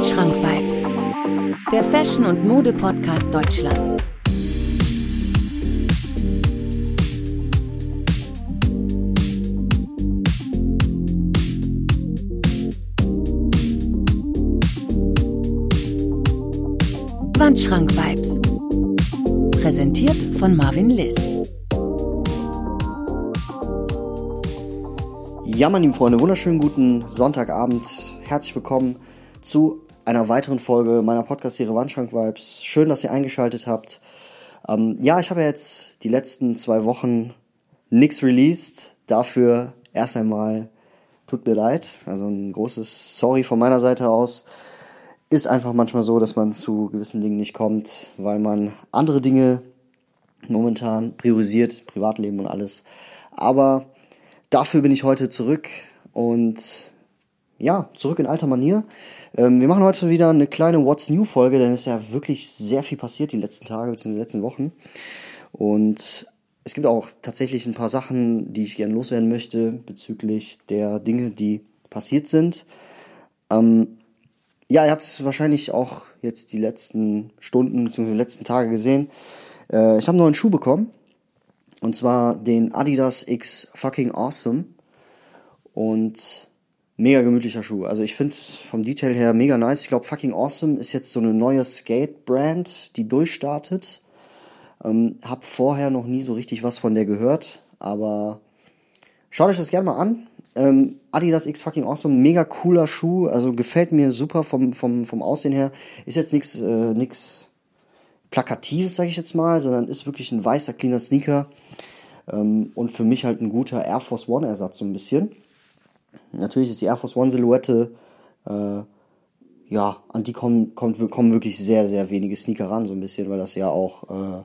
Wandschrank Vibes, der Fashion- und Mode-Podcast Deutschlands. Wandschrank Vibes. Präsentiert von Marvin Liss. Ja, meine lieben Freunde, wunderschönen guten Sonntagabend. Herzlich willkommen zu einer weiteren Folge meiner Podcast-Serie Wandschrank Vibes. Schön, dass ihr eingeschaltet habt. Ähm, ja, ich habe jetzt die letzten zwei Wochen nichts released. Dafür erst einmal tut mir leid. Also ein großes Sorry von meiner Seite aus. Ist einfach manchmal so, dass man zu gewissen Dingen nicht kommt, weil man andere Dinge momentan priorisiert, Privatleben und alles. Aber dafür bin ich heute zurück und ja, zurück in alter Manier. Ähm, wir machen heute wieder eine kleine What's New Folge, denn es ist ja wirklich sehr viel passiert die letzten Tage bzw. letzten Wochen. Und es gibt auch tatsächlich ein paar Sachen, die ich gerne loswerden möchte bezüglich der Dinge, die passiert sind. Ähm, ja, ihr habt es wahrscheinlich auch jetzt die letzten Stunden bzw. letzten Tage gesehen. Äh, ich habe einen neuen Schuh bekommen. Und zwar den Adidas X Fucking Awesome. Und mega gemütlicher Schuh. Also ich finde vom Detail her mega nice. Ich glaube, Fucking Awesome ist jetzt so eine neue Skate-Brand, die durchstartet. Ähm, hab vorher noch nie so richtig was von der gehört, aber schaut euch das gerne mal an. Ähm, Adidas X Fucking Awesome, mega cooler Schuh, also gefällt mir super vom, vom, vom Aussehen her. Ist jetzt nichts äh, nix Plakatives, sage ich jetzt mal, sondern ist wirklich ein weißer, cleaner Sneaker. Ähm, und für mich halt ein guter Air Force One Ersatz so ein bisschen. Natürlich ist die Air Force One Silhouette, äh, ja, an die kommen, kommt, kommen wirklich sehr, sehr wenige Sneaker ran, so ein bisschen, weil das ja auch äh,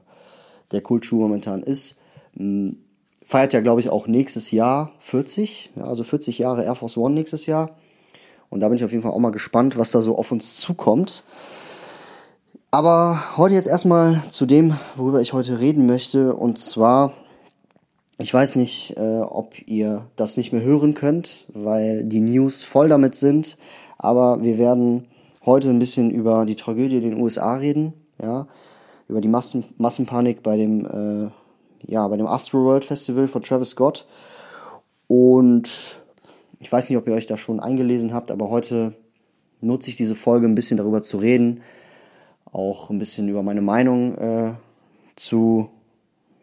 der Kultschuh momentan ist. Ähm, feiert ja, glaube ich, auch nächstes Jahr 40, ja, also 40 Jahre Air Force One nächstes Jahr. Und da bin ich auf jeden Fall auch mal gespannt, was da so auf uns zukommt. Aber heute jetzt erstmal zu dem, worüber ich heute reden möchte. Und zwar ich weiß nicht, äh, ob ihr das nicht mehr hören könnt, weil die News voll damit sind. Aber wir werden heute ein bisschen über die Tragödie in den USA reden, ja, über die Massen Massenpanik bei dem, äh, ja, bei dem Astroworld Festival von Travis Scott. Und ich weiß nicht, ob ihr euch da schon eingelesen habt, aber heute nutze ich diese Folge ein bisschen darüber zu reden, auch ein bisschen über meine Meinung äh, zu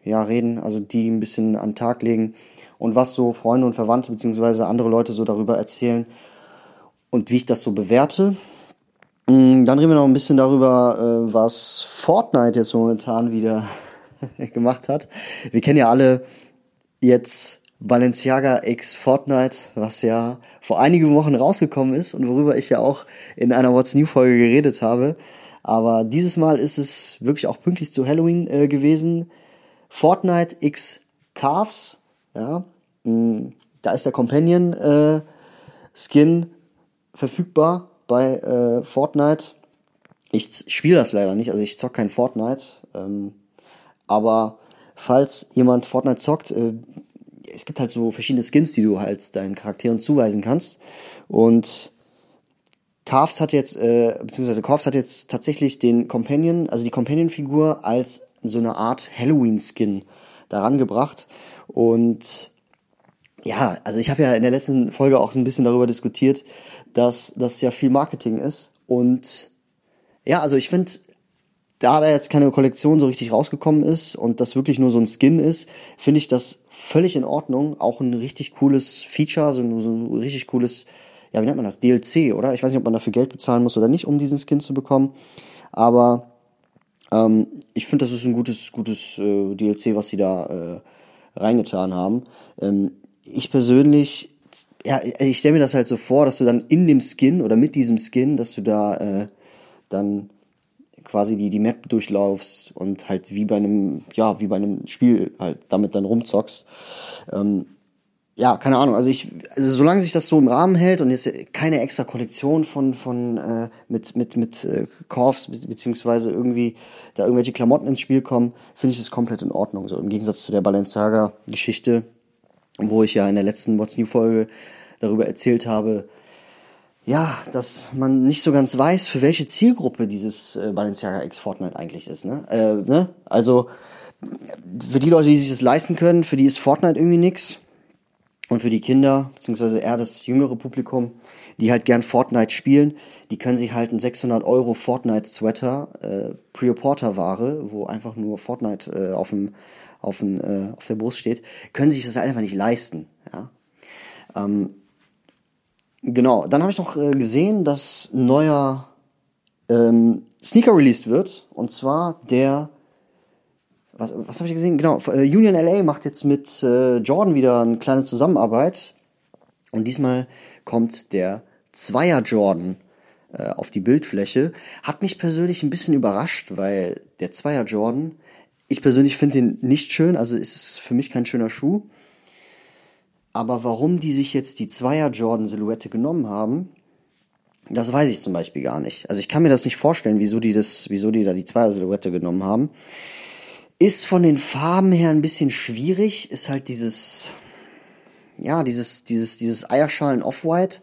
ja, reden, also die ein bisschen an den Tag legen und was so Freunde und Verwandte beziehungsweise andere Leute so darüber erzählen und wie ich das so bewerte. Mm, dann reden wir noch ein bisschen darüber, äh, was Fortnite jetzt momentan wieder gemacht hat. Wir kennen ja alle jetzt Balenciaga X Fortnite, was ja vor einigen Wochen rausgekommen ist und worüber ich ja auch in einer What's New Folge geredet habe. Aber dieses Mal ist es wirklich auch pünktlich zu Halloween äh, gewesen. Fortnite X Calves, ja, mm, da ist der Companion äh, Skin verfügbar bei äh, Fortnite. Ich spiele das leider nicht, also ich zock kein Fortnite. Ähm, aber falls jemand Fortnite zockt, äh, es gibt halt so verschiedene Skins, die du halt deinen Charakteren zuweisen kannst. Und Calves hat jetzt, äh, beziehungsweise Calves hat jetzt tatsächlich den Companion, also die Companion-Figur als so eine Art Halloween-Skin daran gebracht. Und ja, also ich habe ja in der letzten Folge auch ein bisschen darüber diskutiert, dass das ja viel Marketing ist. Und ja, also ich finde, da da jetzt keine Kollektion so richtig rausgekommen ist und das wirklich nur so ein Skin ist, finde ich das völlig in Ordnung. Auch ein richtig cooles Feature, so ein, so ein richtig cooles, ja, wie nennt man das? DLC, oder? Ich weiß nicht, ob man dafür Geld bezahlen muss oder nicht, um diesen Skin zu bekommen. Aber ähm, ich finde, das ist ein gutes, gutes äh, DLC, was sie da äh, reingetan haben. Ähm, ich persönlich, ja, ich stelle mir das halt so vor, dass du dann in dem Skin oder mit diesem Skin, dass du da äh, dann quasi die, die Map durchlaufst und halt wie bei einem, ja, wie bei einem Spiel halt damit dann rumzockst. Ähm, ja, keine Ahnung. Also ich, also solange sich das so im Rahmen hält und jetzt keine extra Kollektion von von äh, mit mit mit äh, Korfs beziehungsweise irgendwie da irgendwelche Klamotten ins Spiel kommen, finde ich das komplett in Ordnung. So im Gegensatz zu der Balenciaga-Geschichte, wo ich ja in der letzten What's New Folge darüber erzählt habe, ja, dass man nicht so ganz weiß, für welche Zielgruppe dieses äh, Balenciaga X Fortnite eigentlich ist. Ne? Äh, ne? Also für die Leute, die sich das leisten können, für die ist Fortnite irgendwie nix. Und für die Kinder, beziehungsweise eher das jüngere Publikum, die halt gern Fortnite spielen, die können sich halt einen 600 Euro Fortnite-Sweater, äh, Pre-Reporter-Ware, wo einfach nur Fortnite äh, auf, dem, auf, dem, äh, auf der Brust steht, können sich das halt einfach nicht leisten. Ja? Ähm, genau, dann habe ich noch äh, gesehen, dass ein neuer ähm, Sneaker released wird, und zwar der was, was habe ich gesehen? Genau, äh, Union LA macht jetzt mit äh, Jordan wieder eine kleine Zusammenarbeit. Und diesmal kommt der Zweier Jordan äh, auf die Bildfläche. Hat mich persönlich ein bisschen überrascht, weil der Zweier Jordan, ich persönlich finde den nicht schön, also ist es für mich kein schöner Schuh. Aber warum die sich jetzt die Zweier Jordan Silhouette genommen haben, das weiß ich zum Beispiel gar nicht. Also ich kann mir das nicht vorstellen, wieso die das, wieso die da die Zweier Silhouette genommen haben. Ist von den Farben her ein bisschen schwierig, ist halt dieses, ja, dieses, dieses, dieses Eierschalen Off-White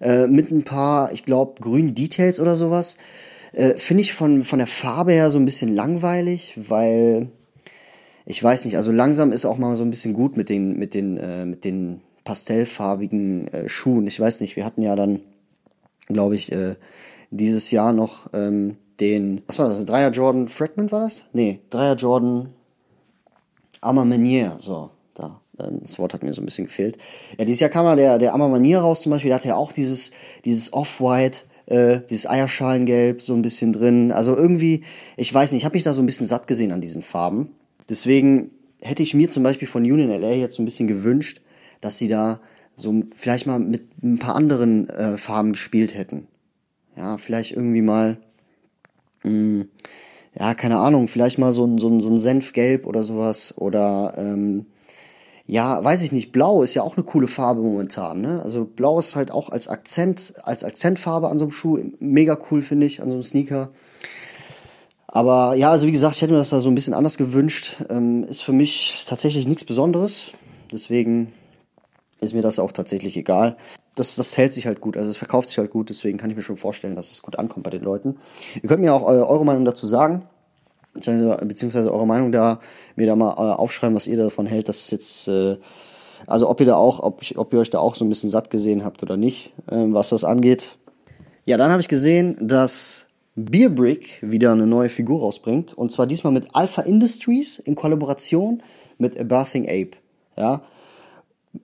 äh, mit ein paar, ich glaube, grünen Details oder sowas. Äh, Finde ich von, von der Farbe her so ein bisschen langweilig, weil ich weiß nicht, also langsam ist auch mal so ein bisschen gut mit den, mit den, äh, mit den pastellfarbigen äh, Schuhen. Ich weiß nicht, wir hatten ja dann, glaube ich, äh, dieses Jahr noch ähm, den, was war das, Dreier Jordan Fragment war das? Nee, Dreier Jordan Amamanier, so, da. Ähm, das Wort hat mir so ein bisschen gefehlt. Ja, dieses Jahr kam ja der, der Amamanier raus zum Beispiel, da hat ja auch dieses, dieses Off-White, äh, dieses Eierschalengelb so ein bisschen drin. Also irgendwie, ich weiß nicht, ich habe mich da so ein bisschen satt gesehen an diesen Farben. Deswegen hätte ich mir zum Beispiel von Union LA jetzt so ein bisschen gewünscht, dass sie da so vielleicht mal mit ein paar anderen äh, Farben gespielt hätten. Ja, vielleicht irgendwie mal mh, mm, ja, keine Ahnung, vielleicht mal so ein, so ein, so ein Senfgelb oder sowas. Oder ähm, ja, weiß ich nicht, Blau ist ja auch eine coole Farbe momentan, ne? Also Blau ist halt auch als Akzent, als Akzentfarbe an so einem Schuh mega cool, finde ich, an so einem Sneaker. Aber ja, also wie gesagt, ich hätte mir das da so ein bisschen anders gewünscht. Ähm, ist für mich tatsächlich nichts Besonderes. Deswegen ist mir das auch tatsächlich egal das, das hält sich halt gut, also es verkauft sich halt gut, deswegen kann ich mir schon vorstellen, dass es gut ankommt bei den Leuten. Ihr könnt mir auch äh, eure Meinung dazu sagen, beziehungsweise eure Meinung da, mir da mal äh, aufschreiben, was ihr davon hält, dass jetzt, äh, also ob ihr da auch, ob, ich, ob ihr euch da auch so ein bisschen satt gesehen habt oder nicht, äh, was das angeht. Ja, dann habe ich gesehen, dass Beerbrick wieder eine neue Figur rausbringt, und zwar diesmal mit Alpha Industries in Kollaboration mit A Birthing Ape, ja,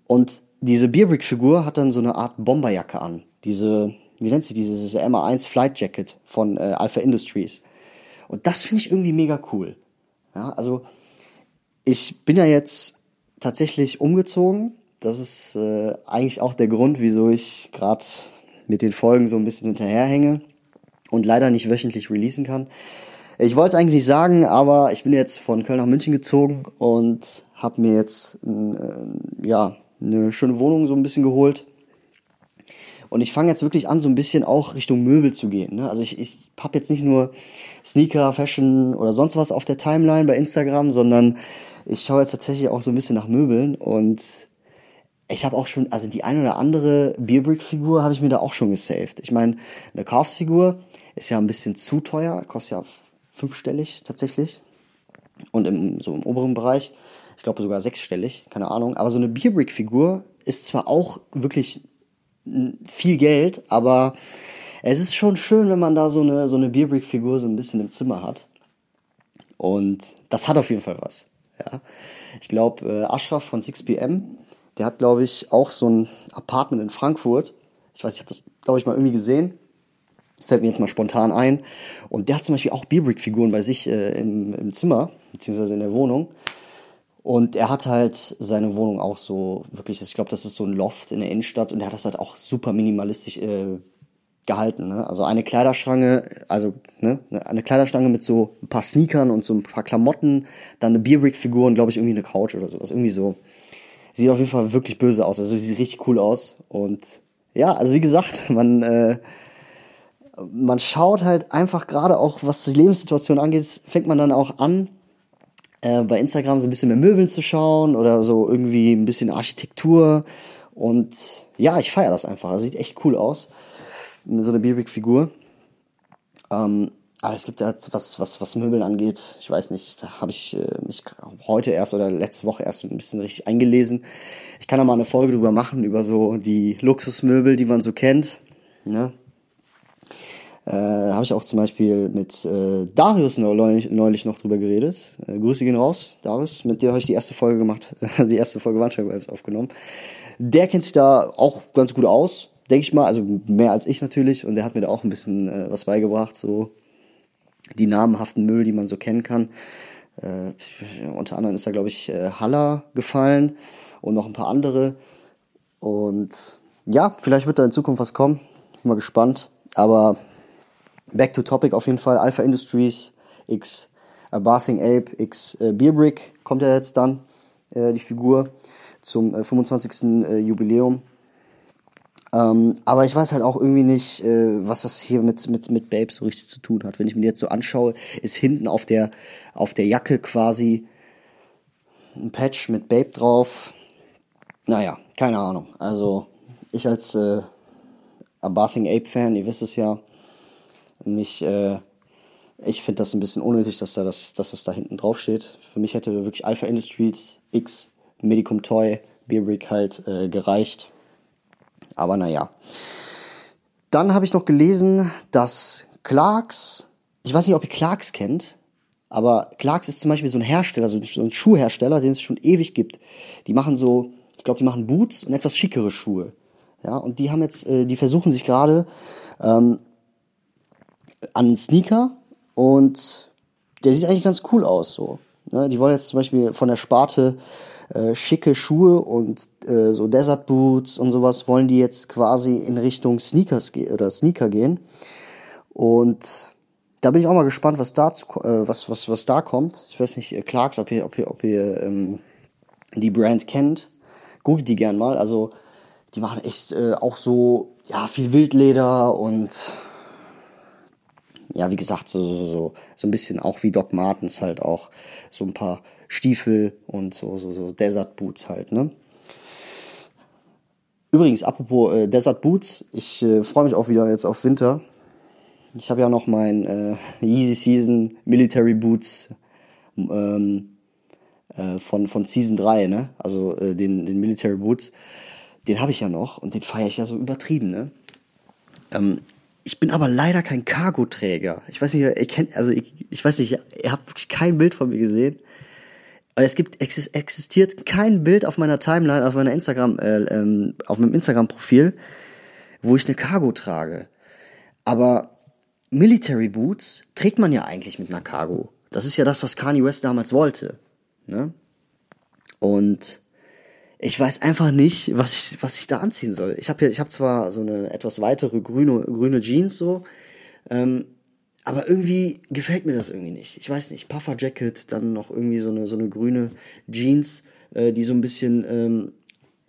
und diese Beerbrick-Figur hat dann so eine Art Bomberjacke an. Diese, wie nennt sie dieses MA1 Flight Jacket von äh, Alpha Industries. Und das finde ich irgendwie mega cool. Ja, also ich bin ja jetzt tatsächlich umgezogen. Das ist äh, eigentlich auch der Grund, wieso ich gerade mit den Folgen so ein bisschen hinterherhänge und leider nicht wöchentlich releasen kann. Ich wollte es eigentlich sagen, aber ich bin jetzt von Köln nach München gezogen und habe mir jetzt äh, ja eine schöne Wohnung so ein bisschen geholt. Und ich fange jetzt wirklich an, so ein bisschen auch Richtung Möbel zu gehen. Ne? Also ich, ich habe jetzt nicht nur Sneaker, Fashion oder sonst was auf der Timeline bei Instagram, sondern ich schaue jetzt tatsächlich auch so ein bisschen nach Möbeln und ich habe auch schon, also die eine oder andere Beerbrick-Figur habe ich mir da auch schon gesaved. Ich meine, eine Kaufsfigur ist ja ein bisschen zu teuer, kostet ja fünfstellig tatsächlich. Und im, so im oberen Bereich ich glaube sogar sechsstellig, keine Ahnung. Aber so eine Beerbrick-Figur ist zwar auch wirklich viel Geld, aber es ist schon schön, wenn man da so eine, so eine Beerbrick-Figur so ein bisschen im Zimmer hat. Und das hat auf jeden Fall was. Ja. Ich glaube, äh, Ashraf von 6pm, der hat, glaube ich, auch so ein Apartment in Frankfurt. Ich weiß, ich habe das, glaube ich, mal irgendwie gesehen. Fällt mir jetzt mal spontan ein. Und der hat zum Beispiel auch Beerbrick-Figuren bei sich äh, im, im Zimmer, beziehungsweise in der Wohnung. Und er hat halt seine Wohnung auch so wirklich, ich glaube, das ist so ein Loft in der Innenstadt und er hat das halt auch super minimalistisch äh, gehalten. Ne? Also eine Kleiderstange, also ne, eine Kleiderstange mit so ein paar Sneakern und so ein paar Klamotten, dann eine Beerbrick-Figur und glaube ich irgendwie eine Couch oder sowas. Irgendwie so. Sieht auf jeden Fall wirklich böse aus. Also sieht richtig cool aus. Und ja, also wie gesagt, man, äh, man schaut halt einfach gerade auch, was die Lebenssituation angeht, fängt man dann auch an, äh, bei Instagram so ein bisschen mehr Möbeln zu schauen oder so irgendwie ein bisschen Architektur. Und ja, ich feiere das einfach. Das sieht echt cool aus. so eine Bierbig-Figur. Ähm, aber es gibt ja was, was, was Möbeln angeht, ich weiß nicht, da habe ich äh, mich heute erst oder letzte Woche erst ein bisschen richtig eingelesen. Ich kann da mal eine Folge drüber machen, über so die Luxusmöbel, die man so kennt. Ne? Äh, da habe ich auch zum Beispiel mit äh, Darius neulich, neulich noch drüber geredet. Äh, Grüße gehen raus, Darius. Mit dir habe ich die erste Folge gemacht, die erste Folge Wandscheibe aufgenommen. Der kennt sich da auch ganz gut aus, denke ich mal. Also mehr als ich natürlich. Und der hat mir da auch ein bisschen äh, was beigebracht, so die namenhaften Müll, die man so kennen kann. Äh, unter anderem ist da, glaube ich, äh, Haller gefallen und noch ein paar andere. Und ja, vielleicht wird da in Zukunft was kommen. Bin mal gespannt. Aber Back to Topic auf jeden Fall. Alpha Industries X A Bathing Ape X äh, Beerbrick kommt ja jetzt dann, äh, die Figur, zum äh, 25. Äh, Jubiläum. Ähm, aber ich weiß halt auch irgendwie nicht, äh, was das hier mit, mit, mit Babe so richtig zu tun hat. Wenn ich mir jetzt so anschaue, ist hinten auf der, auf der Jacke quasi ein Patch mit Babe drauf. Naja, keine Ahnung. Also ich als äh, A Bathing Ape Fan, ihr wisst es ja, mich, äh, ich finde das ein bisschen unnötig, dass da das, dass das da hinten drauf steht. Für mich hätte wirklich Alpha Industries X Medicum Toy Beerbrick halt äh, gereicht. Aber naja. Dann habe ich noch gelesen, dass Clarks, ich weiß nicht, ob ihr Clarks kennt, aber Clarks ist zum Beispiel so ein Hersteller, so ein Schuhhersteller, den es schon ewig gibt. Die machen so, ich glaube, die machen Boots und etwas schickere Schuhe. Ja, und die haben jetzt, äh, die versuchen sich gerade ähm, an Sneaker und der sieht eigentlich ganz cool aus so. Ne? Die wollen jetzt zum Beispiel von der Sparte äh, schicke Schuhe und äh, so Desert Boots und sowas wollen die jetzt quasi in Richtung Sneakers ge oder Sneaker gehen. Und da bin ich auch mal gespannt, was da äh, was was was da kommt. Ich weiß nicht, äh, Clarks, ob ihr ob ihr ob ihr ähm, die Brand kennt, googelt die gern mal. Also die machen echt äh, auch so ja viel Wildleder und ja, wie gesagt, so, so, so, so ein bisschen auch wie Doc Martens halt auch so ein paar Stiefel und so, so, so Desert Boots halt, ne? Übrigens, apropos äh, Desert Boots, ich äh, freue mich auch wieder jetzt auf Winter. Ich habe ja noch mein äh, Easy Season Military Boots ähm, äh, von, von Season 3, ne? Also äh, den, den Military Boots. Den habe ich ja noch und den feiere ich ja so übertrieben, ne? Ähm, ich bin aber leider kein Cargoträger. Ich weiß nicht, ihr kennt, also ich, ich weiß nicht, ihr habt wirklich kein Bild von mir gesehen. Es gibt existiert kein Bild auf meiner Timeline, auf meiner Instagram, äh, ähm, auf meinem Instagram-Profil, wo ich eine Cargo trage. Aber Military Boots trägt man ja eigentlich mit einer Cargo. Das ist ja das, was Kanye West damals wollte. Ne? Und ich weiß einfach nicht, was ich, was ich da anziehen soll. Ich habe hab zwar so eine etwas weitere grüne, grüne Jeans so, ähm, aber irgendwie gefällt mir das irgendwie nicht. Ich weiß nicht, Puffer Jacket, dann noch irgendwie so eine, so eine grüne Jeans, äh, die so ein bisschen, ähm,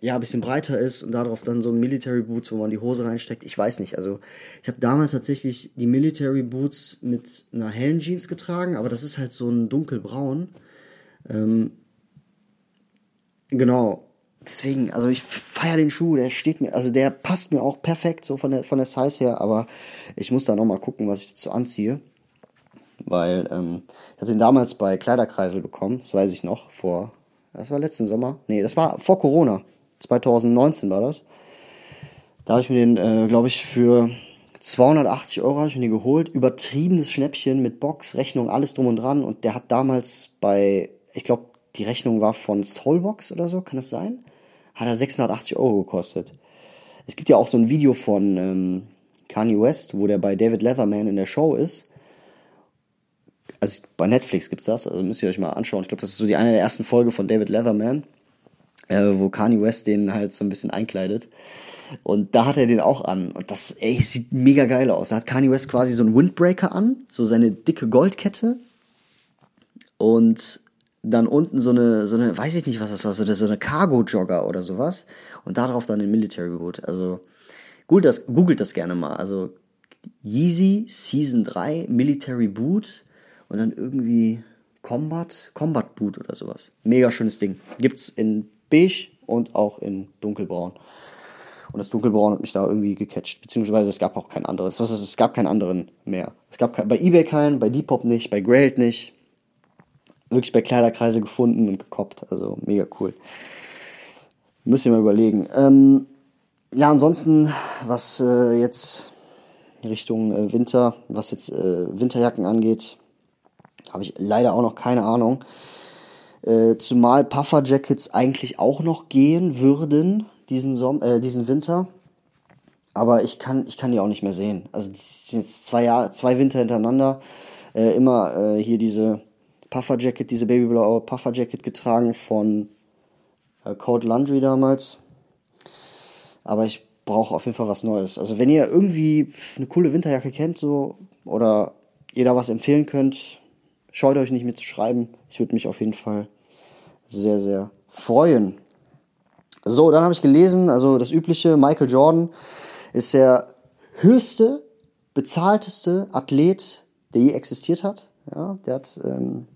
ja, ein bisschen breiter ist und darauf dann so ein Military Boots, wo man die Hose reinsteckt. Ich weiß nicht. Also ich habe damals tatsächlich die Military Boots mit einer hellen Jeans getragen, aber das ist halt so ein dunkelbraun. Ähm, genau deswegen, also ich feiere den Schuh, der steht mir, also der passt mir auch perfekt, so von der, von der Size her, aber ich muss da nochmal gucken, was ich dazu anziehe. Weil, ähm, ich habe den damals bei Kleiderkreisel bekommen, das weiß ich noch, vor, das war letzten Sommer, nee, das war vor Corona, 2019 war das. Da habe ich mir den, äh, glaube ich, für 280 Euro habe ich mir den geholt, übertriebenes Schnäppchen mit Box, Rechnung, alles drum und dran und der hat damals bei, ich glaube, die Rechnung war von Soulbox oder so, kann das sein? Hat er 680 Euro gekostet. Es gibt ja auch so ein Video von ähm, Kanye West, wo der bei David Leatherman in der Show ist. Also bei Netflix gibt's das, also müsst ihr euch mal anschauen. Ich glaube, das ist so die eine der ersten Folge von David Leatherman, äh, wo Kanye West den halt so ein bisschen einkleidet. Und da hat er den auch an. Und das, ey, sieht mega geil aus. Da hat Kanye West quasi so einen Windbreaker an, so seine dicke Goldkette. Und dann unten so eine, so eine, weiß ich nicht, was das war, so eine, Cargo-Jogger oder sowas. Und darauf dann ein Military Boot. Also, googelt das, googelt das gerne mal. Also, Yeezy Season 3 Military Boot und dann irgendwie Combat, Combat Boot oder sowas. Mega schönes Ding. Gibt's in beige und auch in dunkelbraun. Und das Dunkelbraun hat mich da irgendwie gecatcht. Beziehungsweise es gab auch kein anderes. Es gab keinen anderen mehr. Es gab bei eBay keinen, bei Depop nicht, bei Grailed nicht. Wirklich bei Kleiderkreise gefunden und gekoppt. Also mega cool. Müsst ihr mal überlegen. Ähm, ja, ansonsten, was äh, jetzt Richtung äh, Winter, was jetzt äh, Winterjacken angeht, habe ich leider auch noch keine Ahnung. Äh, zumal Puffer Jackets eigentlich auch noch gehen würden diesen Sommer, äh, diesen Winter. Aber ich kann, ich kann die auch nicht mehr sehen. Also jetzt zwei Jahre, zwei Winter hintereinander äh, immer äh, hier diese Puffer Jacket, diese babyblaue Puffer Jacket getragen von äh, Code Laundry damals. Aber ich brauche auf jeden Fall was Neues. Also wenn ihr irgendwie eine coole Winterjacke kennt, so oder ihr da was empfehlen könnt, scheut euch nicht mir zu schreiben. Ich würde mich auf jeden Fall sehr, sehr freuen. So, dann habe ich gelesen, also das übliche, Michael Jordan ist der höchste, bezahlteste Athlet, der je existiert hat. Ja, der hat, ähm,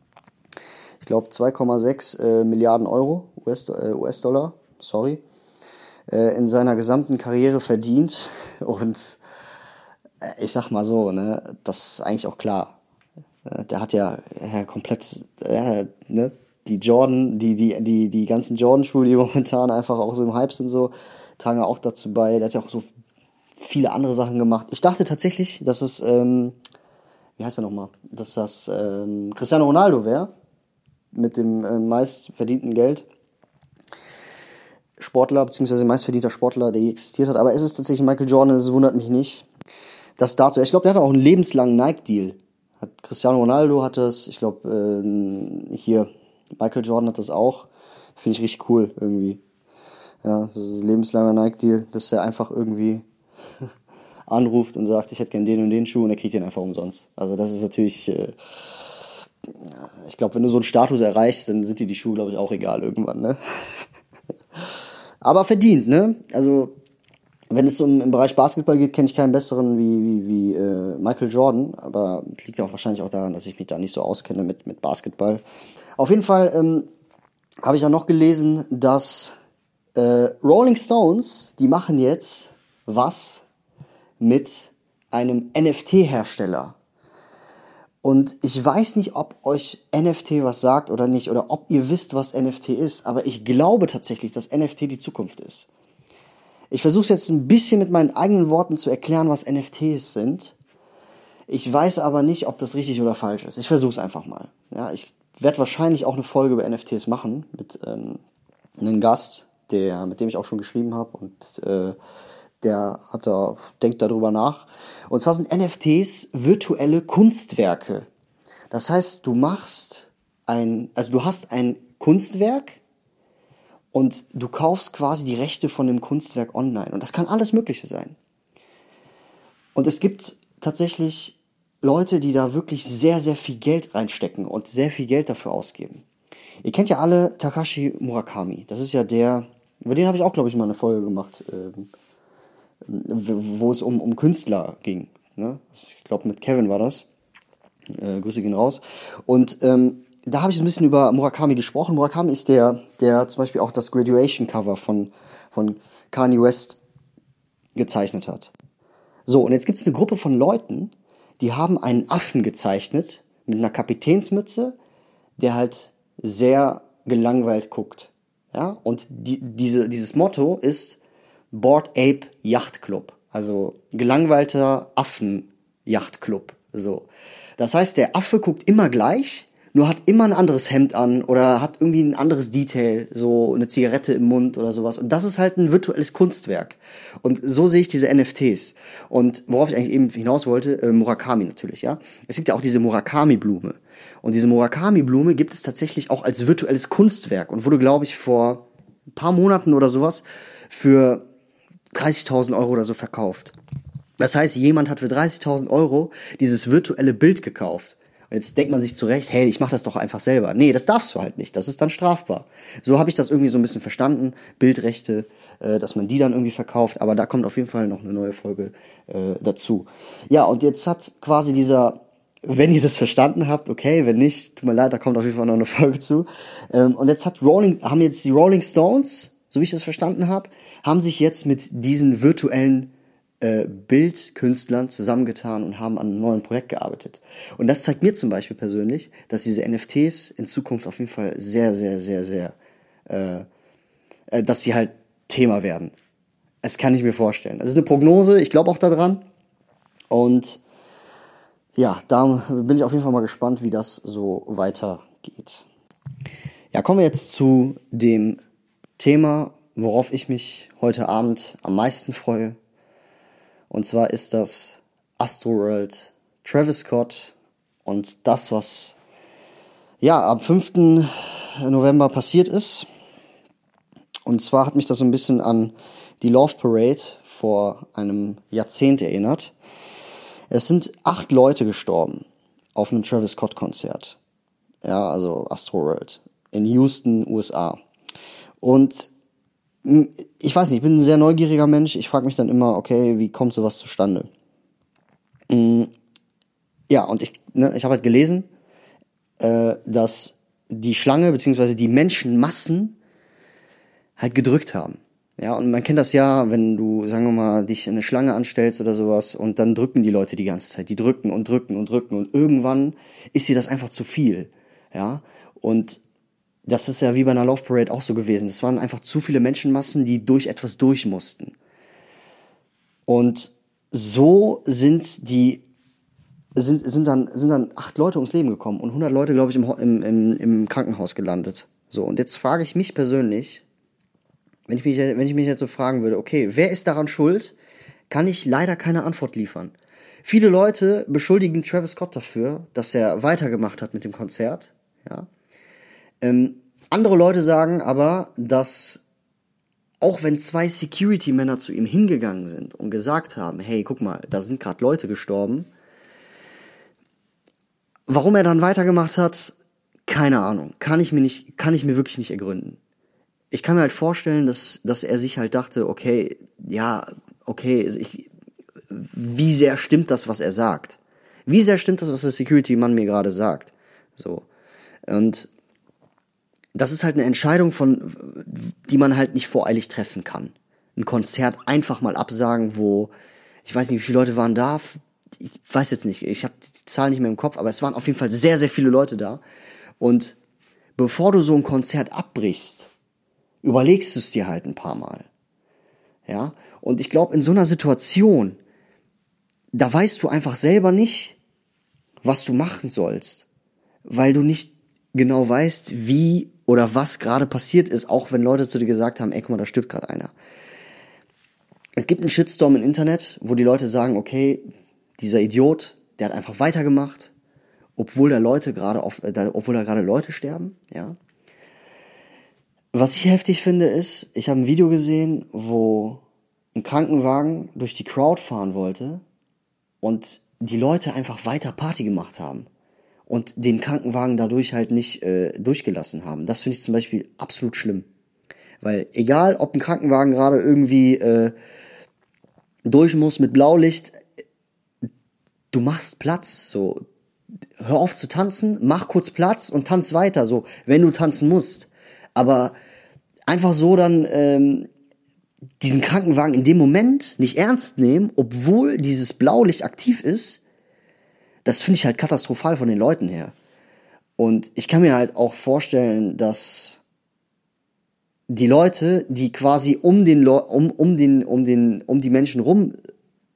ich glaube, 2,6 äh, Milliarden Euro, US-Dollar, äh, US sorry, äh, in seiner gesamten Karriere verdient. Und äh, ich sag mal so, ne, das ist eigentlich auch klar. Äh, der hat ja, ja komplett, ja, ne, die Jordan, die, die, die, die ganzen Jordan-Schuhe, die momentan einfach auch so im Hype sind, so, tragen ja auch dazu bei. Der hat ja auch so viele andere Sachen gemacht. Ich dachte tatsächlich, dass es, ähm, wie heißt er nochmal, dass das ähm, Cristiano Ronaldo wäre, mit dem äh, meist verdienten Geld. Sportler, beziehungsweise meistverdienter Sportler, der je existiert hat. Aber es ist tatsächlich Michael Jordan, es wundert mich nicht. Das dazu, ich glaube, der hat auch einen lebenslangen Nike-Deal. Hat Cristiano Ronaldo hat das, ich glaube, äh, hier, Michael Jordan hat das auch. Finde ich richtig cool irgendwie. Ja, das ist ein lebenslanger Nike-Deal, dass er einfach irgendwie anruft und sagt, ich hätte gern den und den Schuh und er kriegt den einfach umsonst. Also das ist natürlich, äh, ich glaube, wenn du so einen Status erreichst, dann sind dir die Schuhe, glaube ich, auch egal irgendwann, ne? Aber verdient, ne? Also, wenn es um im Bereich Basketball geht, kenne ich keinen besseren wie, wie, wie äh, Michael Jordan. Aber liegt auch wahrscheinlich auch daran, dass ich mich da nicht so auskenne mit, mit Basketball. Auf jeden Fall ähm, habe ich ja noch gelesen, dass äh, Rolling Stones, die machen jetzt was mit einem NFT-Hersteller. Und ich weiß nicht, ob euch NFT was sagt oder nicht, oder ob ihr wisst, was NFT ist, aber ich glaube tatsächlich, dass NFT die Zukunft ist. Ich versuche es jetzt ein bisschen mit meinen eigenen Worten zu erklären, was NFTs sind. Ich weiß aber nicht, ob das richtig oder falsch ist. Ich versuche es einfach mal. Ja, ich werde wahrscheinlich auch eine Folge über NFTs machen mit ähm, einem Gast, der, mit dem ich auch schon geschrieben habe und äh, der hat da, denkt darüber nach. Und zwar sind NFTs virtuelle Kunstwerke. Das heißt, du machst ein, also du hast ein Kunstwerk und du kaufst quasi die Rechte von dem Kunstwerk online. Und das kann alles Mögliche sein. Und es gibt tatsächlich Leute, die da wirklich sehr, sehr viel Geld reinstecken und sehr viel Geld dafür ausgeben. Ihr kennt ja alle Takashi Murakami. Das ist ja der, über den habe ich auch, glaube ich, mal eine Folge gemacht. Ähm, wo es um, um Künstler ging. Ne? Ich glaube, mit Kevin war das. Äh, Grüße gehen raus. Und ähm, da habe ich ein bisschen über Murakami gesprochen. Murakami ist der, der zum Beispiel auch das Graduation-Cover von, von Kanye West gezeichnet hat. So, und jetzt gibt es eine Gruppe von Leuten, die haben einen Affen gezeichnet mit einer Kapitänsmütze, der halt sehr gelangweilt guckt. Ja, und die, diese, dieses Motto ist Board Ape Yacht Club. Also gelangweilter Affen Yacht Club. So. Das heißt, der Affe guckt immer gleich, nur hat immer ein anderes Hemd an oder hat irgendwie ein anderes Detail, so eine Zigarette im Mund oder sowas. Und das ist halt ein virtuelles Kunstwerk. Und so sehe ich diese NFTs. Und worauf ich eigentlich eben hinaus wollte, äh, Murakami natürlich, ja. Es gibt ja auch diese Murakami-Blume. Und diese Murakami-Blume gibt es tatsächlich auch als virtuelles Kunstwerk und wurde, glaube ich, vor ein paar Monaten oder sowas für 30.000 Euro oder so verkauft. Das heißt, jemand hat für 30.000 Euro dieses virtuelle Bild gekauft. Und jetzt denkt man sich zurecht, hey, ich mache das doch einfach selber. Nee, das darfst du halt nicht. Das ist dann strafbar. So habe ich das irgendwie so ein bisschen verstanden. Bildrechte, äh, dass man die dann irgendwie verkauft. Aber da kommt auf jeden Fall noch eine neue Folge äh, dazu. Ja, und jetzt hat quasi dieser, wenn ihr das verstanden habt, okay, wenn nicht, tut mir leid, da kommt auf jeden Fall noch eine Folge zu. Ähm, und jetzt hat Rolling, haben jetzt die Rolling Stones so wie ich das verstanden habe, haben sich jetzt mit diesen virtuellen äh, Bildkünstlern zusammengetan und haben an einem neuen Projekt gearbeitet. Und das zeigt mir zum Beispiel persönlich, dass diese NFTs in Zukunft auf jeden Fall sehr, sehr, sehr, sehr, äh, äh, dass sie halt Thema werden. Das kann ich mir vorstellen. Das ist eine Prognose, ich glaube auch daran. Und ja, da bin ich auf jeden Fall mal gespannt, wie das so weitergeht. Ja, kommen wir jetzt zu dem Thema, worauf ich mich heute Abend am meisten freue. Und zwar ist das Astroworld Travis Scott und das, was ja am 5. November passiert ist. Und zwar hat mich das so ein bisschen an die Love Parade vor einem Jahrzehnt erinnert. Es sind acht Leute gestorben auf einem Travis Scott Konzert. Ja, also Astroworld in Houston, USA. Und ich weiß nicht, ich bin ein sehr neugieriger Mensch. Ich frage mich dann immer, okay, wie kommt sowas zustande? Mm, ja, und ich, ne, ich habe halt gelesen, äh, dass die Schlange beziehungsweise die Menschenmassen halt gedrückt haben. Ja, und man kennt das ja, wenn du, sagen wir mal, dich in eine Schlange anstellst oder sowas und dann drücken die Leute die ganze Zeit. Die drücken und drücken und drücken und irgendwann ist dir das einfach zu viel. Ja, und das ist ja wie bei einer Love Parade auch so gewesen. Das waren einfach zu viele Menschenmassen, die durch etwas durch mussten. Und so sind die sind, sind, dann, sind dann acht Leute ums Leben gekommen und 100 Leute, glaube ich, im, im, im Krankenhaus gelandet. So, und jetzt frage ich mich persönlich, wenn ich, mich, wenn ich mich jetzt so fragen würde, okay, wer ist daran schuld, kann ich leider keine Antwort liefern. Viele Leute beschuldigen Travis Scott dafür, dass er weitergemacht hat mit dem Konzert. Ja. Ähm, andere Leute sagen aber, dass auch wenn zwei Security-Männer zu ihm hingegangen sind und gesagt haben, hey, guck mal, da sind gerade Leute gestorben, warum er dann weitergemacht hat, keine Ahnung, kann ich mir nicht, kann ich mir wirklich nicht ergründen. Ich kann mir halt vorstellen, dass, dass er sich halt dachte, okay, ja, okay, ich, wie sehr stimmt das, was er sagt? Wie sehr stimmt das, was der Security-Mann mir gerade sagt? So. Und das ist halt eine Entscheidung von, die man halt nicht voreilig treffen kann. Ein Konzert einfach mal absagen, wo, ich weiß nicht, wie viele Leute waren da. Ich weiß jetzt nicht, ich habe die Zahl nicht mehr im Kopf, aber es waren auf jeden Fall sehr, sehr viele Leute da. Und bevor du so ein Konzert abbrichst, überlegst du es dir halt ein paar Mal. Ja, und ich glaube, in so einer Situation, da weißt du einfach selber nicht, was du machen sollst, weil du nicht genau weißt, wie oder was gerade passiert ist, auch wenn Leute zu dir gesagt haben, ey, guck mal, da stirbt gerade einer. Es gibt einen Shitstorm im Internet, wo die Leute sagen, okay, dieser Idiot, der hat einfach weitergemacht, obwohl da Leute gerade auf, äh, obwohl da gerade Leute sterben, ja. Was ich heftig finde ist, ich habe ein Video gesehen, wo ein Krankenwagen durch die Crowd fahren wollte und die Leute einfach weiter Party gemacht haben und den Krankenwagen dadurch halt nicht äh, durchgelassen haben. Das finde ich zum Beispiel absolut schlimm. Weil egal, ob ein Krankenwagen gerade irgendwie äh, durch muss mit Blaulicht, du machst Platz. So, hör auf zu tanzen, mach kurz Platz und tanz weiter. So, wenn du tanzen musst. Aber einfach so dann ähm, diesen Krankenwagen in dem Moment nicht ernst nehmen, obwohl dieses Blaulicht aktiv ist, das finde ich halt katastrophal von den Leuten her. Und ich kann mir halt auch vorstellen, dass die Leute, die quasi um den um um den um den um die Menschen rum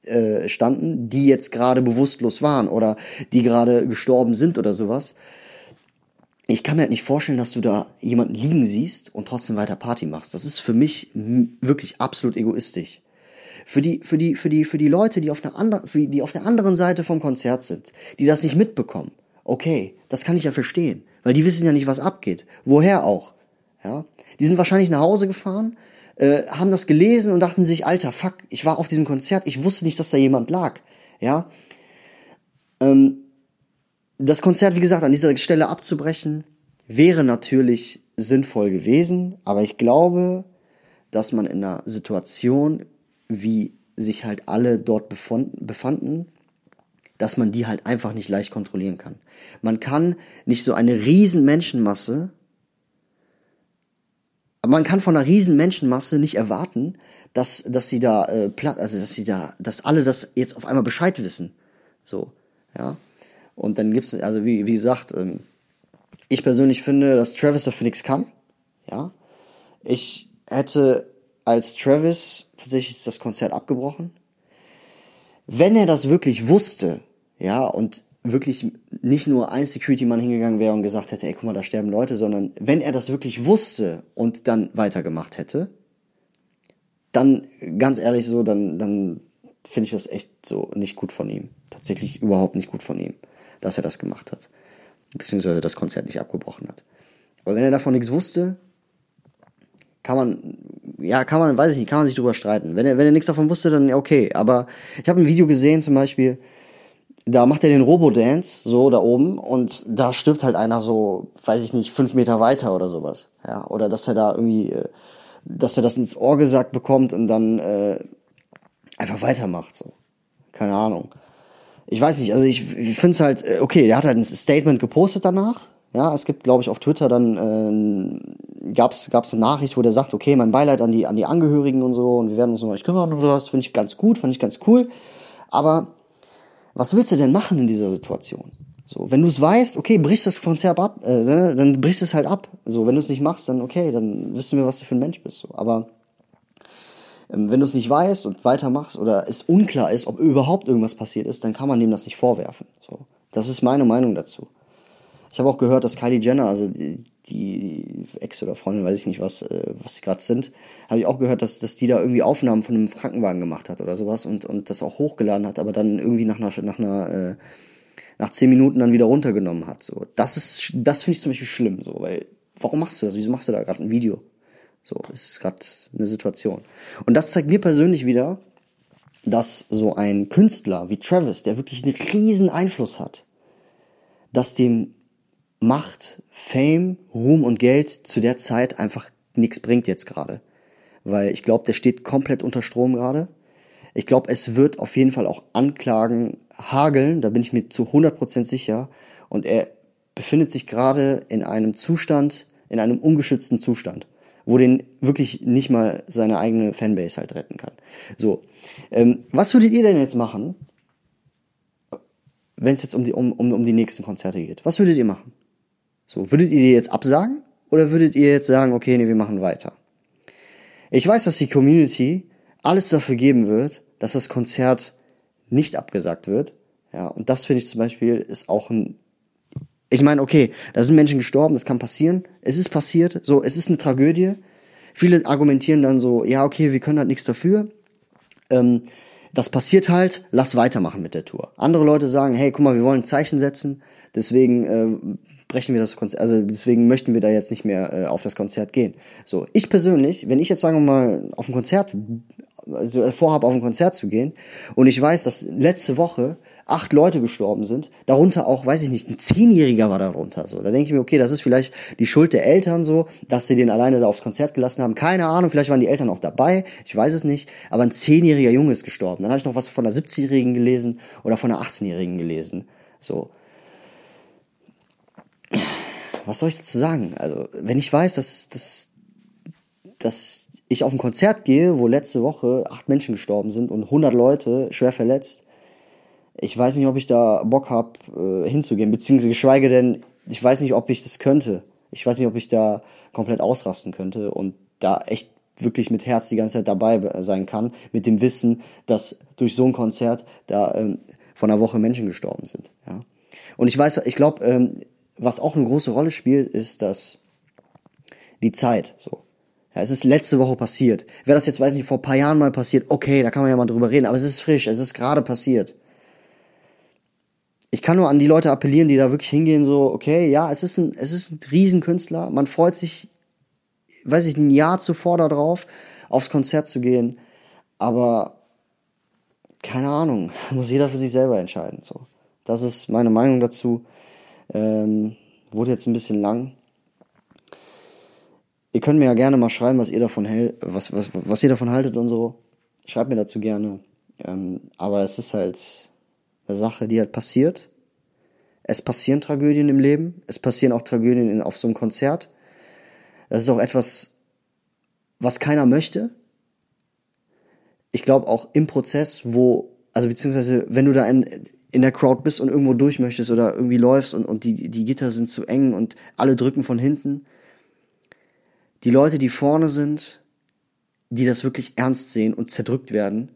äh, standen, die jetzt gerade bewusstlos waren oder die gerade gestorben sind oder sowas. Ich kann mir halt nicht vorstellen, dass du da jemanden liegen siehst und trotzdem weiter Party machst. Das ist für mich wirklich absolut egoistisch. Für die, für die, für die, für die Leute, die auf der anderen, die auf der anderen Seite vom Konzert sind, die das nicht mitbekommen. Okay, das kann ich ja verstehen, weil die wissen ja nicht, was abgeht. Woher auch? Ja, die sind wahrscheinlich nach Hause gefahren, äh, haben das gelesen und dachten sich, Alter, fuck, ich war auf diesem Konzert, ich wusste nicht, dass da jemand lag. Ja, ähm, das Konzert, wie gesagt, an dieser Stelle abzubrechen, wäre natürlich sinnvoll gewesen, aber ich glaube, dass man in einer Situation wie sich halt alle dort befanden, dass man die halt einfach nicht leicht kontrollieren kann. Man kann nicht so eine riesen Menschenmasse man kann von einer riesen Menschenmasse nicht erwarten, dass, dass sie da äh, platt, also dass sie da, dass alle das jetzt auf einmal Bescheid wissen. So, ja. Und dann gibt's, also wie, wie gesagt, ähm, ich persönlich finde, dass Travis dafür nichts kann. Ja. Ich hätte als Travis tatsächlich das Konzert abgebrochen. Wenn er das wirklich wusste, ja, und wirklich nicht nur ein Security-Mann hingegangen wäre und gesagt hätte, ey, guck mal, da sterben Leute, sondern wenn er das wirklich wusste und dann weitergemacht hätte, dann, ganz ehrlich so, dann, dann finde ich das echt so nicht gut von ihm. Tatsächlich überhaupt nicht gut von ihm, dass er das gemacht hat. Beziehungsweise das Konzert nicht abgebrochen hat. Aber wenn er davon nichts wusste, kann man, ja, kann man, weiß ich nicht, kann man sich drüber streiten. Wenn er, wenn er nichts davon wusste, dann okay. Aber ich habe ein Video gesehen, zum Beispiel, da macht er den Robo-Dance, so da oben, und da stirbt halt einer so, weiß ich nicht, fünf Meter weiter oder sowas. Ja, oder dass er da irgendwie, äh, dass er das ins Ohr gesagt bekommt und dann äh, einfach weitermacht, so. Keine Ahnung. Ich weiß nicht, also ich, ich finde es halt, äh, okay, er hat halt ein Statement gepostet danach. Ja, es gibt, glaube ich, auf Twitter dann äh, gab's gab's eine Nachricht, wo der sagt, okay, mein Beileid an die an die Angehörigen und so und wir werden uns um euch kümmern und sowas. Finde ich ganz gut, fand ich ganz cool. Aber was willst du denn machen in dieser Situation? So, wenn du es weißt, okay, brichst das Konzert ab, äh, ne, dann brichst es halt ab. So, wenn du es nicht machst, dann okay, dann wissen wir, was du für ein Mensch bist. So. Aber ähm, wenn du es nicht weißt und weitermachst oder es unklar ist, ob überhaupt irgendwas passiert ist, dann kann man dem das nicht vorwerfen. So, das ist meine Meinung dazu. Ich habe auch gehört, dass Kylie Jenner, also die, die Ex oder Freundin, weiß ich nicht was, äh, was sie gerade sind, habe ich auch gehört, dass, dass die da irgendwie Aufnahmen von einem Krankenwagen gemacht hat oder sowas und, und das auch hochgeladen hat, aber dann irgendwie nach einer, nach einer, äh, nach zehn Minuten dann wieder runtergenommen hat. So, das ist, das finde ich zum Beispiel schlimm, so, weil warum machst du das? Wieso machst du da gerade ein Video? So, ist gerade eine Situation. Und das zeigt mir persönlich wieder, dass so ein Künstler wie Travis, der wirklich einen riesen Einfluss hat, dass dem Macht, Fame, Ruhm und Geld zu der Zeit einfach nichts bringt jetzt gerade. Weil ich glaube, der steht komplett unter Strom gerade. Ich glaube, es wird auf jeden Fall auch Anklagen hageln, da bin ich mir zu 100% sicher. Und er befindet sich gerade in einem Zustand, in einem ungeschützten Zustand, wo den wirklich nicht mal seine eigene Fanbase halt retten kann. So, ähm, was würdet ihr denn jetzt machen, wenn es jetzt um die, um, um, um die nächsten Konzerte geht? Was würdet ihr machen? So, würdet ihr die jetzt absagen oder würdet ihr jetzt sagen, okay, nee, wir machen weiter? Ich weiß, dass die Community alles dafür geben wird, dass das Konzert nicht abgesagt wird. Ja, und das finde ich zum Beispiel ist auch ein, ich meine, okay, da sind Menschen gestorben, das kann passieren. Es ist passiert, so, es ist eine Tragödie. Viele argumentieren dann so, ja, okay, wir können halt nichts dafür. Ähm, das passiert halt, lass weitermachen mit der Tour. Andere Leute sagen, hey, guck mal, wir wollen ein Zeichen setzen, deswegen äh, brechen wir das Konzert, also deswegen möchten wir da jetzt nicht mehr äh, auf das Konzert gehen. So, ich persönlich, wenn ich jetzt sagen wir mal auf ein Konzert, also äh, vorhabe auf ein Konzert zu gehen und ich weiß, dass letzte Woche acht Leute gestorben sind, darunter auch, weiß ich nicht, ein Zehnjähriger war darunter. So, da denke ich mir, okay, das ist vielleicht die Schuld der Eltern so, dass sie den alleine da aufs Konzert gelassen haben. Keine Ahnung, vielleicht waren die Eltern auch dabei, ich weiß es nicht. Aber ein zehnjähriger Junge ist gestorben. Dann habe ich noch was von einer 17-Jährigen gelesen oder von einer 18-Jährigen gelesen. So, was soll ich dazu sagen? Also, wenn ich weiß, dass, dass, dass ich auf ein Konzert gehe, wo letzte Woche acht Menschen gestorben sind und 100 Leute schwer verletzt, ich weiß nicht, ob ich da Bock hab äh, hinzugehen, beziehungsweise geschweige denn, ich weiß nicht, ob ich das könnte. Ich weiß nicht, ob ich da komplett ausrasten könnte und da echt wirklich mit Herz die ganze Zeit dabei sein kann, mit dem Wissen, dass durch so ein Konzert da ähm, von einer Woche Menschen gestorben sind. Ja. Und ich weiß, ich glaube, ähm, was auch eine große Rolle spielt, ist, dass die Zeit, so. Ja, es ist letzte Woche passiert. Wäre das jetzt, weiß nicht, vor ein paar Jahren mal passiert, okay, da kann man ja mal drüber reden, aber es ist frisch, es ist gerade passiert. Ich kann nur an die Leute appellieren, die da wirklich hingehen, so, okay, ja, es ist ein, es ist ein Riesenkünstler, man freut sich, weiß ich, ein Jahr zuvor darauf, aufs Konzert zu gehen, aber keine Ahnung, muss jeder für sich selber entscheiden, so. Das ist meine Meinung dazu. Ähm, wurde jetzt ein bisschen lang. Ihr könnt mir ja gerne mal schreiben, was ihr davon hält, was, was, was ihr davon haltet und so. Schreibt mir dazu gerne. Ähm, aber es ist halt eine Sache, die halt passiert. Es passieren Tragödien im Leben. Es passieren auch Tragödien in, auf so einem Konzert. Das ist auch etwas, was keiner möchte. Ich glaube auch im Prozess, wo, also beziehungsweise wenn du da in, in der Crowd bist und irgendwo durch möchtest oder irgendwie läufst und, und die, die Gitter sind zu eng und alle drücken von hinten. Die Leute, die vorne sind, die das wirklich ernst sehen und zerdrückt werden,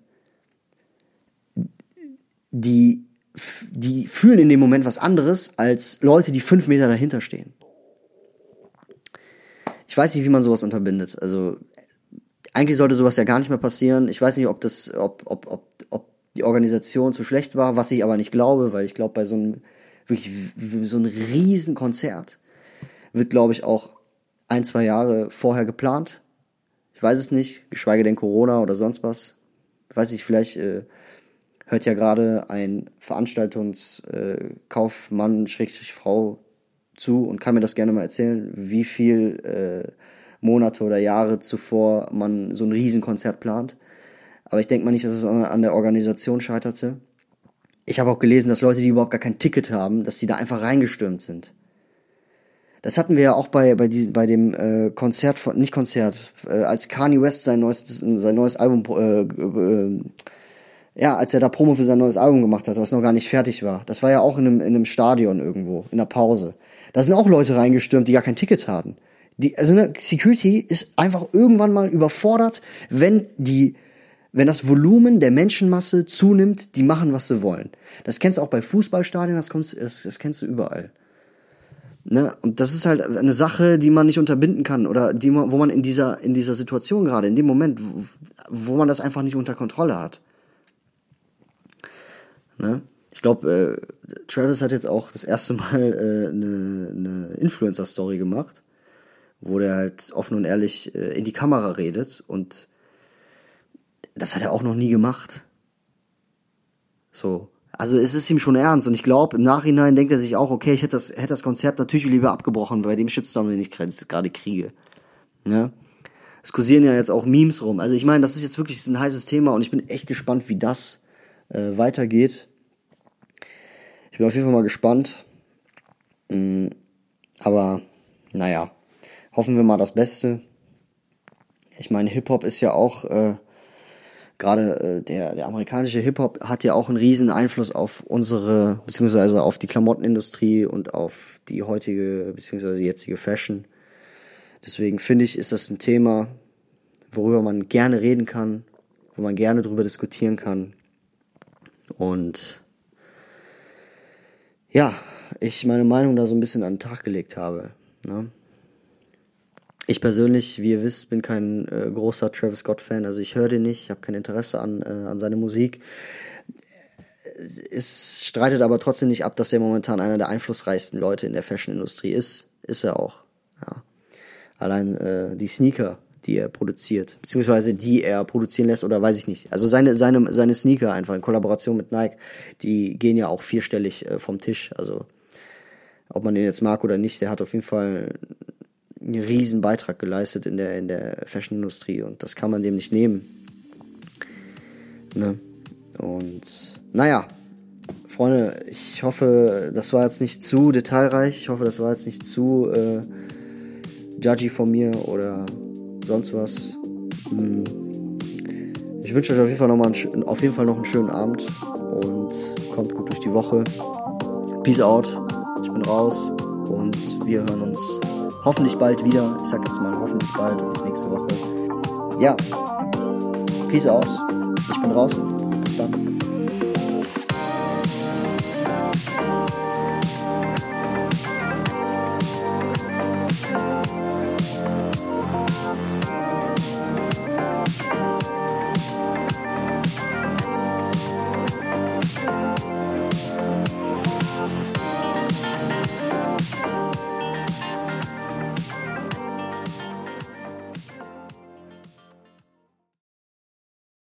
die, die fühlen in dem Moment was anderes als Leute, die fünf Meter dahinter stehen. Ich weiß nicht, wie man sowas unterbindet. Also eigentlich sollte sowas ja gar nicht mehr passieren. Ich weiß nicht, ob das, ob, ob, ob, die Organisation zu schlecht war, was ich aber nicht glaube, weil ich glaube, bei so einem wirklich so einem riesen Konzert wird, glaube ich, auch ein, zwei Jahre vorher geplant. Ich weiß es nicht, geschweige denn Corona oder sonst was. Ich weiß nicht, vielleicht äh, hört ja gerade ein Veranstaltungskaufmann, äh, Schrägstrich Frau zu und kann mir das gerne mal erzählen, wie viel äh, Monate oder Jahre zuvor man so ein Riesenkonzert plant. Aber ich denke mal nicht, dass es an der Organisation scheiterte. Ich habe auch gelesen, dass Leute, die überhaupt gar kein Ticket haben, dass die da einfach reingestürmt sind. Das hatten wir ja auch bei bei, diesem, bei dem äh, Konzert von nicht Konzert, äh, als Kanye West sein neues sein neues Album äh, äh, ja, als er da Promo für sein neues Album gemacht hat, was noch gar nicht fertig war. Das war ja auch in einem, in einem Stadion irgendwo, in der Pause. Da sind auch Leute reingestürmt, die gar kein Ticket hatten. Die, also eine Security ist einfach irgendwann mal überfordert, wenn die, wenn das Volumen der Menschenmasse zunimmt, die machen, was sie wollen. Das kennst du auch bei Fußballstadien, das, kommst, das, das kennst du überall. Ne? Und das ist halt eine Sache, die man nicht unterbinden kann oder die wo man in dieser, in dieser Situation gerade, in dem Moment, wo, wo man das einfach nicht unter Kontrolle hat. Ne? Ich glaube, äh, Travis hat jetzt auch das erste Mal äh, eine, eine Influencer-Story gemacht, wo der halt offen und ehrlich äh, in die Kamera redet und das hat er auch noch nie gemacht. So. Also es ist ihm schon ernst und ich glaube, im Nachhinein denkt er sich auch, okay, ich hätte das, hätte das Konzert natürlich lieber abgebrochen bei dem Shitstorm, den ich gerade kriege. Ne? Es kursieren ja jetzt auch Memes rum. Also ich meine, das ist jetzt wirklich ein heißes Thema und ich bin echt gespannt, wie das äh, weitergeht. Ich bin auf jeden Fall mal gespannt. Mm, aber naja, hoffen wir mal das Beste. Ich meine, Hip-Hop ist ja auch, äh, gerade äh, der, der amerikanische Hip-Hop hat ja auch einen riesen Einfluss auf unsere, beziehungsweise auf die Klamottenindustrie und auf die heutige, beziehungsweise jetzige Fashion. Deswegen finde ich, ist das ein Thema, worüber man gerne reden kann, wo man gerne drüber diskutieren kann. Und ja, ich meine Meinung da so ein bisschen an den Tag gelegt habe. Ne? Ich persönlich, wie ihr wisst, bin kein äh, großer Travis Scott-Fan, also ich höre den nicht, ich habe kein Interesse an, äh, an seine Musik. Es streitet aber trotzdem nicht ab, dass er momentan einer der einflussreichsten Leute in der Fashion-Industrie ist. Ist er auch. Ja. Allein äh, die Sneaker, die er produziert, beziehungsweise die er produzieren lässt oder weiß ich nicht. Also seine, seine, seine Sneaker einfach in Kollaboration mit Nike, die gehen ja auch vierstellig äh, vom Tisch. Also ob man den jetzt mag oder nicht, der hat auf jeden Fall einen riesen Beitrag geleistet in der, in der Fashion-Industrie und das kann man dem nicht nehmen. Ne? Und naja, Freunde, ich hoffe, das war jetzt nicht zu detailreich. Ich hoffe, das war jetzt nicht zu äh, judgy von mir oder sonst was. Hm. Ich wünsche euch auf jeden, Fall noch mal einen, auf jeden Fall noch einen schönen Abend und kommt gut durch die Woche. Peace out. Ich bin raus und wir hören uns hoffentlich bald wieder. Ich sag jetzt mal hoffentlich bald und nicht nächste Woche. Ja. Peace out. Ich bin raus. Bis dann.